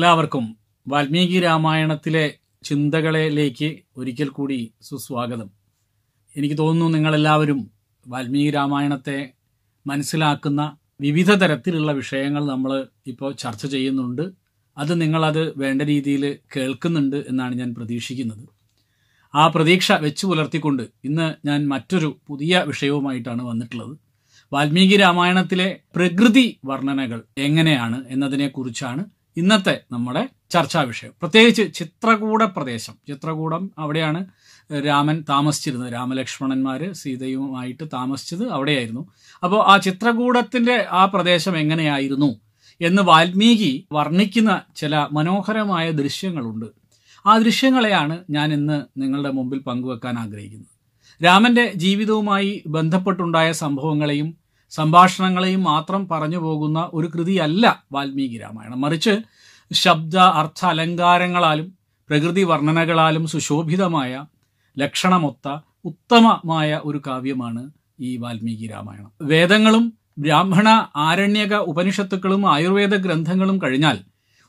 എല്ലാവർക്കും വാൽമീകി രാമായണത്തിലെ ചിന്തകളിലേക്ക് ഒരിക്കൽ കൂടി സുസ്വാഗതം. എനിക്ക് തോന്നുന്നു നിങ്ങളെല്ലാവരും വാൽമീകി രാമായണത്തെ മനസ്സിലാക്കുന്ന വിവിധ തരത്തിലുള്ള വിഷയങ്ങൾ നമ്മൾ ഇപ്പോൾ ചർച്ച ചെയ്യുന്നുണ്ട്. അത് നിങ്ങളത് വേണ്ട രീതിയിൽ കേൾക്കുന്നുണ്ട് എന്നാണ് ഞാൻ പ്രതീക്ഷിക്കുന്നത്. ആ പ്രതീക്ഷ വെച്ചു പുലർത്തിക്കൊണ്ട് ഇന്ന് ഞാൻ മറ്റൊരു പുതിയ വിഷയവുമായിട്ടാണ് വന്നിട്ടുള്ളത്. വാൽമീകി രാമായണത്തിലെ പ്രകൃതി വർണനകൾ എങ്ങനെയാണ് എന്നതിനെക്കുറിച്ചാണ് ഇന്നത്തെ നമ്മുടെ ചർച്ചാ വിഷയം. പ്രത്യേകിച്ച് ചിത്രകൂട പ്രദേശം. ചിത്രകൂടം അവിടെയാണ് രാമൻ താമസിച്ചിരുന്നത്. രാമലക്ഷ്മണന്മാർ സീതയുമായിട്ട് താമസിച്ചത് അവിടെയായിരുന്നു. അപ്പോൾ ആ ചിത്രകൂടത്തിന്റെ ആ പ്രദേശം എങ്ങനെയായിരുന്നു എന്ന് വാൽമീകി വർണിക്കുന്ന ചില മനോഹരമായ ദൃശ്യങ്ങളുണ്ട്. ആ ദൃശ്യങ്ങളെയാണ് ഞാൻ ഇന്ന് നിങ്ങളുടെ മുമ്പിൽ പങ്കുവെക്കാൻ ആഗ്രഹിക്കുന്നത്. രാമന്റെ ജീവിതവുമായി ബന്ധപ്പെട്ടുണ്ടായ സംഭവങ്ങളെയും സംഭാഷണങ്ങളെയും മാത്രം പറഞ്ഞു പോകുന്ന ഒരു കൃതിയല്ല വാൽമീകി രാമായണം. മറിച്ച് ശബ്ദ അർത്ഥ അലങ്കാരങ്ങളാലും പ്രകൃതി വർണനകളാലും സുശോഭിതമായ ലക്ഷണമൊത്ത ഉത്തമമായ ഒരു കാവ്യമാണ് ഈ വാൽമീകി രാമായണം. വേദങ്ങളും ബ്രാഹ്മണ ആരണ്യക ഉപനിഷത്തുക്കളും ആയുർവേദ ഗ്രന്ഥങ്ങളും കഴിഞ്ഞാൽ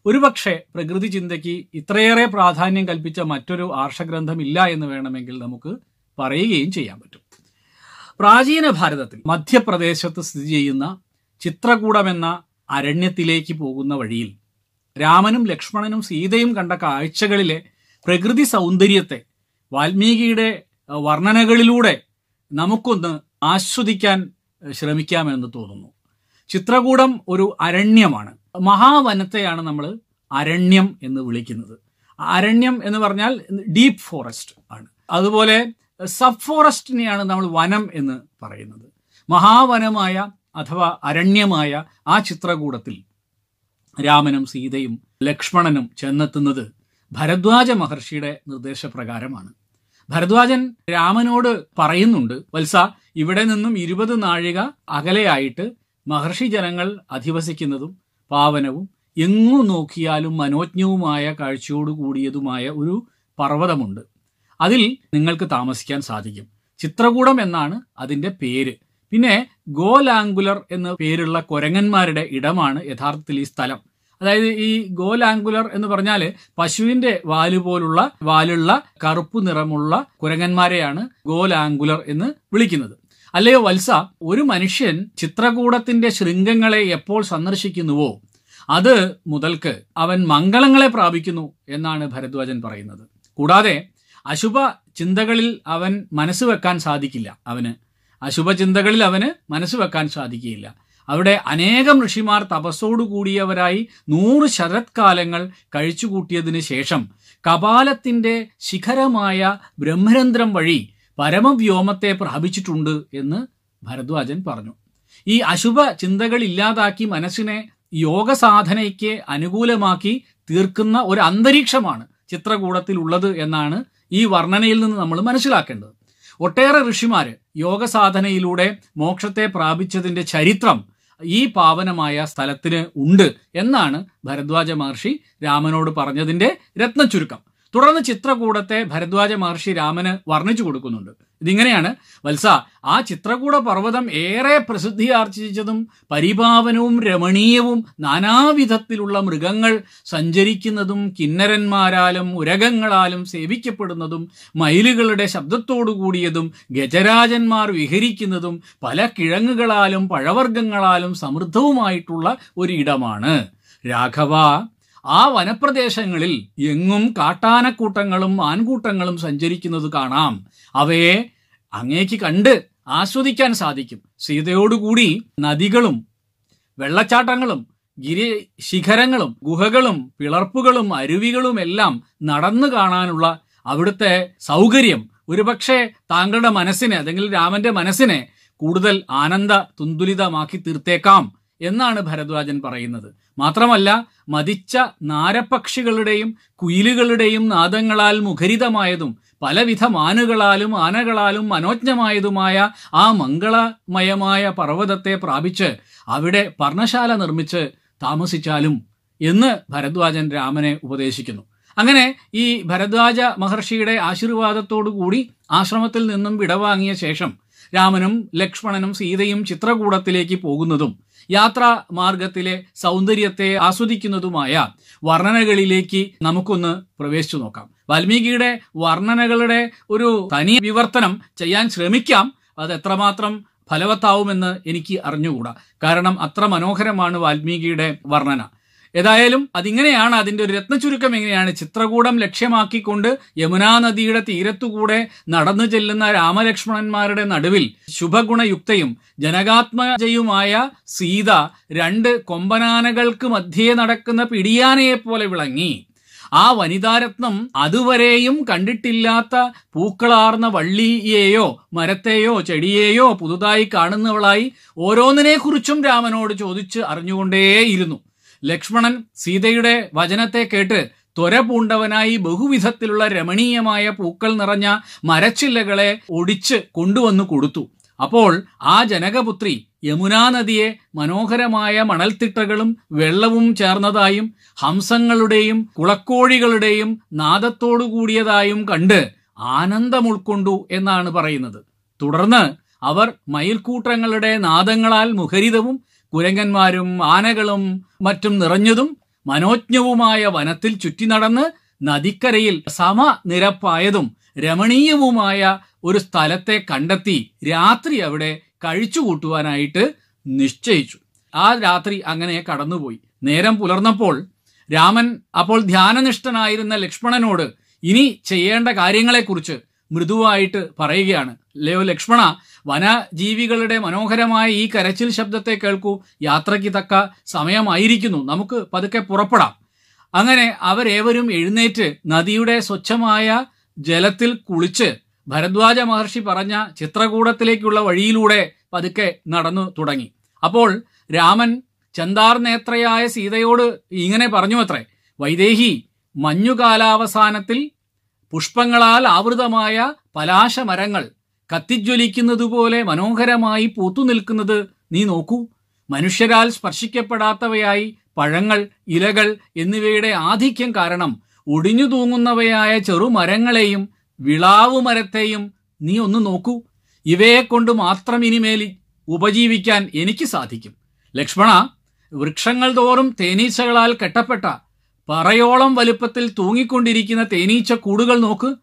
ഒരുപക്ഷെ പ്രകൃതി ചിന്തയ്ക്ക് ഇത്രയേറെ പ്രാധാന്യം കൽപ്പിച്ച മറ്റൊരു ആർഷഗ്രന്ഥമില്ല എന്ന് വേണമെങ്കിൽ നമുക്ക് പറയുകയും ചെയ്യാൻ പറ്റും. പ്രാചീന ഭാരതത്തിൽ മധ്യപ്രദേശത്ത് സ്ഥിതി ചെയ്യുന്ന ചിത്രകൂടം എന്ന അരണ്യത്തിലേക്ക് പോകുന്ന വഴിയിൽ രാമനും ലക്ഷ്മണനും സീതയും കണ്ട കാഴ്ചകളിലെ പ്രകൃതി സൗന്ദര്യത്തെ വാൽമീകിയുടെ വർണനകളിലൂടെ നമുക്കൊന്ന് ആസ്വദിക്കാൻ ശ്രമിക്കാമെന്ന് തോന്നുന്നു. ചിത്രകൂടം ഒരു അരണ്യമാണ്. മഹാവനത്തെയാണ് നമ്മൾ അരണ്യം എന്ന് വിളിക്കുന്നത്. അരണ്യം എന്ന് പറഞ്ഞാൽ ഡീപ്പ് ഫോറസ്റ്റ് ആണ്. അതുപോലെ സബ് ഫോറസ്റ്റിനെയാണ് നമ്മൾ വനം എന്ന് പറയുന്നത്. മഹാവനമായ അഥവാ അരണ്യമായ ആ ചിത്രകൂടത്തിൽ രാമനും സീതയും ലക്ഷ്മണനും ചെന്നെത്തുന്നത് ഭരദ്വാജ മഹർഷിയുടെ നിർദ്ദേശപ്രകാരമാണ്. ഭരദ്വാജൻ രാമനോട് പറയുന്നുണ്ട് വത്സ ഇവിടെ നിന്നും ഇരുപത് നാഴിക അകലെയായിട്ട് മഹർഷി ജനങ്ങൾ അധിവസിക്കുന്നതും പാവനവും എങ്ങു നോക്കിയാലും മനോജ്ഞവുമായ കാഴ്ചയോടു കൂടിയതുമായ ഒരു പർവതമുണ്ട്. അതിൽ നിങ്ങൾക്ക് താമസിക്കാൻ സാധിക്കും. ചിത്രകൂടം എന്നാണ് അതിന്റെ പേര്. പിന്നെ ഗോലാംഗുലർ എന്ന പേരുള്ള കൊരങ്ങന്മാരുടെ ഇടമാണ് യഥാർത്ഥത്തിൽ ഈ സ്ഥലം. അതായത് ഈ ഗോലാംഗുലർ എന്ന് പറഞ്ഞാൽ പശുവിന്റെ വാൽ പോലുള്ള വാലുള്ള കറുപ്പ് നിറമുള്ള കുരങ്ങന്മാരെയാണ് ഗോലാംഗുലർ എന്ന് വിളിക്കുന്നത്. അല്ലയോ വത്സ ഒരു മനുഷ്യൻ ചിത്രകൂടത്തിന്റെ ശൃംഗങ്ങളെ എപ്പോൾ സന്ദർശിക്കുന്നുവോ അത് മുതൽക്ക് അവൻ മംഗളങ്ങളെ പ്രാപിക്കുന്നു എന്നാണ് ഭരദ്വാജൻ പറയുന്നത്. കൂടാതെ അശുഭ ചിന്തകളിൽ അവൻ മനസ്സ് വെക്കാൻ സാധിക്കില്ല. അവന് അശുഭ ചിന്തകളിൽ അവന് മനസ്സ് വെക്കാൻ സാധിക്കുകയില്ല. അവിടെ അനേകം ഋഷിമാർ തപസ്സോടു കൂടിയവരായി നൂറ് ശരത്കാലങ്ങൾ കഴിച്ചുകൂട്ടിയതിന് ശേഷം കപാലത്തിന്റെ ശിഖരമായ ബ്രഹ്മരന്ധ്രം വഴി പരമവ്യോമത്തെ പ്രാപിച്ചിട്ടുണ്ട് എന്ന് ഭരദ്വാജൻ പറഞ്ഞു. ഈ അശുഭ ചിന്തകൾ ഇല്ലാതാക്കി മനസ്സിനെ യോഗ സാധനയ്ക്ക് അനുകൂലമാക്കി തീർക്കുന്ന ഒരു അന്തരീക്ഷമാണ് ചിത്രകൂടത്തിൽ ഉള്ളത് എന്നാണ് ഈ വർണനയിൽ നിന്ന് നമ്മൾ മനസ്സിലാക്കേണ്ടത്. ഒട്ടേറെ ഋഷിമാര് യോഗ സാധനയിലൂടെ മോക്ഷത്തെ പ്രാപിച്ചതിന്റെ ചരിത്രം ഈ പാവനമായ സ്ഥലത്തിന് ഉണ്ട് എന്നാണ് ഭരദ്വാജ മഹർഷി രാമനോട് പറഞ്ഞതിന്റെ രത്നചുരുക്കം തുടർന്ന് ചിത്രകൂടത്തെ ഭരദ്വാജ മഹർഷി രാമന് വർണിച്ചു കൊടുക്കുന്നുണ്ട്. ഇതിങ്ങനെയാണ്. വത്സ ആ ചിത്രകൂട പർവതം ഏറെ പ്രസിദ്ധി പ്രസിദ്ധിയാർജിച്ചതും പരിപാവനവും രമണീയവും നാനാവിധത്തിലുള്ള മൃഗങ്ങൾ സഞ്ചരിക്കുന്നതും കിന്നരന്മാരാലും ഉരകങ്ങളാലും സേവിക്കപ്പെടുന്നതും മയിലുകളുടെ ശബ്ദത്തോടു കൂടിയതും ഗജരാജന്മാർ വിഹരിക്കുന്നതും പല കിഴങ്ങുകളാലും പഴവർഗങ്ങളാലും സമൃദ്ധവുമായിട്ടുള്ള ഒരിടമാണ് രാഘവ ആ വനപ്രദേശങ്ങളിൽ എങ്ങും കാട്ടാനക്കൂട്ടങ്ങളും ആൺകൂട്ടങ്ങളും സഞ്ചരിക്കുന്നത് കാണാം. അവയെ അങ്ങേക്ക് കണ്ട് ആസ്വദിക്കാൻ സാധിക്കും. സീതയോടുകൂടി നദികളും വെള്ളച്ചാട്ടങ്ങളും ഗിരി ശിഖരങ്ങളും ഗുഹകളും പിളർപ്പുകളും അരുവികളും എല്ലാം നടന്നു കാണാനുള്ള അവിടുത്തെ സൗകര്യം. ഒരുപക്ഷെ താങ്കളുടെ മനസ്സിനെ അല്ലെങ്കിൽ രാമന്റെ മനസ്സിനെ കൂടുതൽ ആനന്ദ തുന്തുലിതമാക്കി തീർത്തേക്കാം എന്നാണ് ഭരദ്വാജൻ പറയുന്നത്. മാത്രമല്ല മതിച്ച നാരപ്പക്ഷികളുടെയും കുയിലുകളുടെയും നാദങ്ങളാൽ മുഖരിതമായതും പലവിധ മാനുകളാലും ആനകളാലും മനോജ്ഞമായതുമായ ആ മംഗളമയമായ പർവതത്തെ പ്രാപിച്ച് അവിടെ പർണശാല നിർമ്മിച്ച് താമസിച്ചാലും എന്ന് ഭരദ്വാജൻ രാമനെ ഉപദേശിക്കുന്നു. അങ്ങനെ ഈ ഭരദ്വാജ മഹർഷിയുടെ ആശീർവാദത്തോടു കൂടി ആശ്രമത്തിൽ നിന്നും വിടവാങ്ങിയ ശേഷം രാമനും ലക്ഷ്മണനും സീതയും ചിത്രകൂടത്തിലേക്ക് പോകുന്നതും യാത്രാ മാർഗത്തിലെ സൗന്ദര്യത്തെ ആസ്വദിക്കുന്നതുമായ വർണനകളിലേക്ക് നമുക്കൊന്ന് പ്രവേശിച്ചു നോക്കാം. വാൽമീകിയുടെ വർണനകളുടെ ഒരു തനി വിവർത്തനം ചെയ്യാൻ ശ്രമിക്കാം. അത് എത്രമാത്രം ഫലവത്താവുമെന്ന് എനിക്ക് അറിഞ്ഞുകൂടാ. കാരണം അത്ര മനോഹരമാണ് വാൽമീകിയുടെ വർണന. ഏതായാലും അതിങ്ങനെയാണ് അതിന്റെ ഒരു രത്നചുരുക്കം എങ്ങനെയാണ് ചിത്രകൂടം ലക്ഷ്യമാക്കിക്കൊണ്ട് യമുനാ നദിയുടെ തീരത്തുകൂടെ നടന്നു ചെല്ലുന്ന രാമലക്ഷ്മണന്മാരുടെ നടുവിൽ ശുഭഗുണയുക്തയും ജനകാത്മജയുമായ സീത രണ്ട് കൊമ്പനാനകൾക്ക് മധ്യേ നടക്കുന്ന പിടിയാനയെപ്പോലെ വിളങ്ങി. ആ വനിതാരത്നം അതുവരെയും കണ്ടിട്ടില്ലാത്ത പൂക്കളാർന്ന വള്ളിയെയോ മരത്തെയോ ചെടിയെയോ പുതുതായി കാണുന്നവളായി ഓരോന്നിനെ കുറിച്ചും രാമനോട് ചോദിച്ച് അറിഞ്ഞുകൊണ്ടേയിരുന്നു. ലക്ഷ്മണൻ സീതയുടെ വചനത്തെ കേട്ട് ത്വര പൂണ്ടവനായി ബഹുവിധത്തിലുള്ള രമണീയമായ പൂക്കൾ നിറഞ്ഞ മരച്ചില്ലകളെ ഒടിച്ച് കൊണ്ടുവന്നു കൊടുത്തു. അപ്പോൾ ആ ജനകപുത്രി യമുനാ നദിയെ മനോഹരമായ മണൽത്തിട്ടകളും വെള്ളവും ചേർന്നതായും ഹംസങ്ങളുടെയും കുളക്കോഴികളുടെയും നാദത്തോടു കൂടിയതായും കണ്ട് ആനന്ദം ഉൾക്കൊണ്ടു എന്നാണ് പറയുന്നത്. തുടർന്ന് അവർ മയിൽക്കൂട്ടങ്ങളുടെ നാദങ്ങളാൽ മുഖരിതവും കുരങ്ങന്മാരും ആനകളും മറ്റും നിറഞ്ഞതും മനോജ്ഞവുമായ വനത്തിൽ ചുറ്റി നടന്ന് നദിക്കരയിൽ സമ നിരപ്പായതും രമണീയവുമായ ഒരു സ്ഥലത്തെ കണ്ടെത്തി രാത്രി അവിടെ കഴിച്ചുകൂട്ടുവാനായിട്ട് നിശ്ചയിച്ചു. ആ രാത്രി അങ്ങനെ കടന്നുപോയി. നേരം പുലർന്നപ്പോൾ രാമൻ അപ്പോൾ ധ്യാനനിഷ്ഠനായിരുന്ന ലക്ഷ്മണനോട് ഇനി ചെയ്യേണ്ട കാര്യങ്ങളെക്കുറിച്ച് മൃദുവായിട്ട് പറയുകയാണ്. ലയോ ലക്ഷ്മണ വനജീവികളുടെ മനോഹരമായ ഈ കരച്ചിൽ ശബ്ദത്തെ കേൾക്കൂ. യാത്രയ്ക്ക് തക്ക സമയമായിരിക്കുന്നു. നമുക്ക് പതുക്കെ പുറപ്പെടാം. അങ്ങനെ അവരേവരും എഴുന്നേറ്റ് നദിയുടെ സ്വച്ഛമായ ജലത്തിൽ കുളിച്ച് ഭരദ്വാജ മഹർഷി പറഞ്ഞ ചിത്രകൂടത്തിലേക്കുള്ള വഴിയിലൂടെ പതുക്കെ നടന്നു തുടങ്ങി. അപ്പോൾ രാമൻ ചന്താർ നേത്രയായ സീതയോട് ഇങ്ങനെ പറഞ്ഞു അത്രേ വൈദേഹി മഞ്ഞുകാലാവസാനത്തിൽ പുഷ്പങ്ങളാൽ ആവൃതമായ പലാശമരങ്ങൾ കത്തിജ്വലിക്കുന്നതുപോലെ മനോഹരമായി പൂത്തുനിൽക്കുന്നത് നീ നോക്കൂ. മനുഷ്യരാൽ സ്പർശിക്കപ്പെടാത്തവയായി പഴങ്ങൾ ഇലകൾ എന്നിവയുടെ ആധിക്യം കാരണം ഒടിഞ്ഞു തൂങ്ങുന്നവയായ ചെറുമരങ്ങളെയും വിളാവ് മരത്തെയും നീ ഒന്ന് നോക്കൂ. ഇവയെ കൊണ്ട് മാത്രം ഇനിമേൽ ഉപജീവിക്കാൻ എനിക്ക് സാധിക്കും. ലക്ഷ്മണ വൃക്ഷങ്ങൾ തോറും തേനീച്ചകളാൽ കെട്ടപ്പെട്ട പറയോളം വലുപ്പത്തിൽ തൂങ്ങിക്കൊണ്ടിരിക്കുന്ന തേനീച്ച കൂടുകൾ നോക്ക്.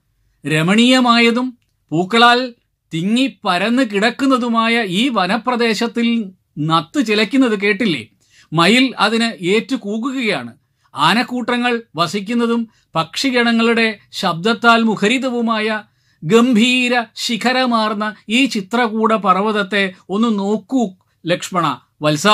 രമണീയമായതും പൂക്കളാൽ തിങ്ങി പരന്ന് കിടക്കുന്നതുമായ ഈ വനപ്രദേശത്തിൽ നത്ത് ചിലയ്ക്കുന്നത് കേട്ടില്ലേ? മയിൽ അതിന് ഏറ്റു കൂകുകയാണ്. ആനക്കൂട്ടങ്ങൾ വസിക്കുന്നതും പക്ഷിഗണങ്ങളുടെ ശബ്ദത്താൽ മുഖരിതവുമായ ഗംഭീര ശിഖരമാർന്ന ഈ ചിത്രകൂട പർവതത്തെ ഒന്ന് നോക്കൂ ലക്ഷ്മണ. വത്സ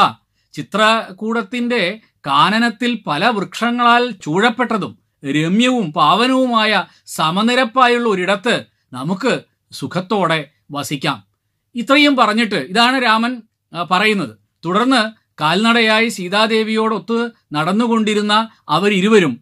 ചിത്രകൂടത്തിന്റെ കാനനത്തിൽ പല വൃക്ഷങ്ങളാൽ ചൂഴപ്പെട്ടതും രമ്യവും പാവനവുമായ സമനിരപ്പായുള്ള ഒരിടത്ത് നമുക്ക് സുഖത്തോടെ വസിക്കാം. ഇത്രയും പറഞ്ഞിട്ട് ഇതാണ് രാമൻ പറയുന്നത്. തുടർന്ന് കാൽനടയായി സീതാദേവിയോടൊത്ത് നടന്നുകൊണ്ടിരുന്ന അവരിരുവരും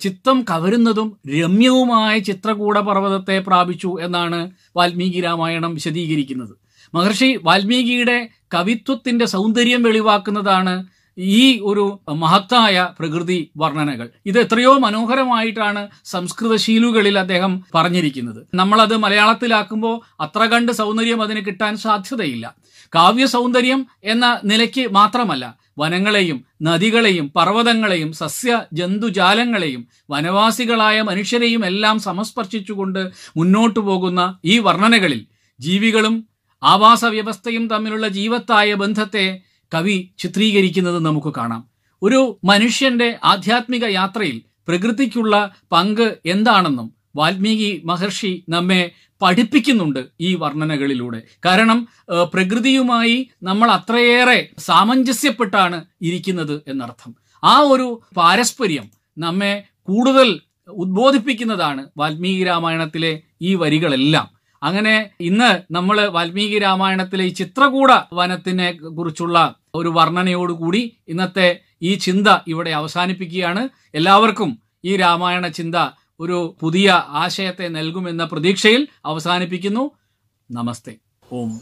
ചിത്തം കവരുന്നതും രമ്യവുമായ ചിത്രകൂട പർവതത്തെ പ്രാപിച്ചു എന്നാണ് വാൽമീകി രാമായണം വിശദീകരിക്കുന്നത്. മഹർഷി വാൽമീകിയുടെ കവിത്വത്തിന്റെ സൗന്ദര്യം വെളിവാക്കുന്നതാണ് ഈ ഒരു മഹത്തായ പ്രകൃതി വർണനകൾ. ഇത് എത്രയോ മനോഹരമായിട്ടാണ് സംസ്കൃത ശീലുകളിൽ അദ്ദേഹം പറഞ്ഞിരിക്കുന്നത്. നമ്മളത് മലയാളത്തിലാക്കുമ്പോൾ അത്ര കണ്ട് സൗന്ദര്യം അതിന് കിട്ടാൻ സാധ്യതയില്ല. കാവ്യ സൗന്ദര്യം എന്ന നിലയ്ക്ക് മാത്രമല്ല വനങ്ങളെയും നദികളെയും പർവതങ്ങളെയും സസ്യ ജന്തുജാലങ്ങളെയും വനവാസികളായ മനുഷ്യരെയും എല്ലാം സമസ്പർശിച്ചുകൊണ്ട് മുന്നോട്ടു പോകുന്ന ഈ വർണനകളിൽ ജീവികളും ആവാസ വ്യവസ്ഥയും തമ്മിലുള്ള ജീവത്തായ ബന്ധത്തെ കവി ചിത്രീകരിക്കുന്നത് നമുക്ക് കാണാം. ഒരു മനുഷ്യന്റെ ആധ്യാത്മിക യാത്രയിൽ പ്രകൃതിക്കുള്ള പങ്ക് എന്താണെന്നും വാൽമീകി മഹർഷി നമ്മെ പഠിപ്പിക്കുന്നുണ്ട് ഈ വർണനകളിലൂടെ. കാരണം പ്രകൃതിയുമായി നമ്മൾ അത്രയേറെ സാമഞ്ജസ്യപ്പെട്ടാണ് ഇരിക്കുന്നത് എന്നർത്ഥം. ആ ഒരു പാരസ്പര്യം നമ്മെ കൂടുതൽ ഉദ്ബോധിപ്പിക്കുന്നതാണ് വാൽമീകി രാമായണത്തിലെ ഈ വരികളെല്ലാം. അങ്ങനെ ഇന്ന് നമ്മൾ വാൽമീകി രാമായണത്തിലെ ഈ ചിത്രകൂട വനത്തിനെ കുറിച്ചുള്ള ഒരു വർണനയോടുകൂടി ഇന്നത്തെ ഈ ചിന്ത ഇവിടെ അവസാനിപ്പിക്കുകയാണ്. എല്ലാവർക്കും ഈ രാമായണ ചിന്ത ഒരു പുതിയ ആശയത്തെ നൽകുമെന്ന പ്രതീക്ഷയിൽ അവസാനിപ്പിക്കുന്നു. നമസ്തേ. ഓം.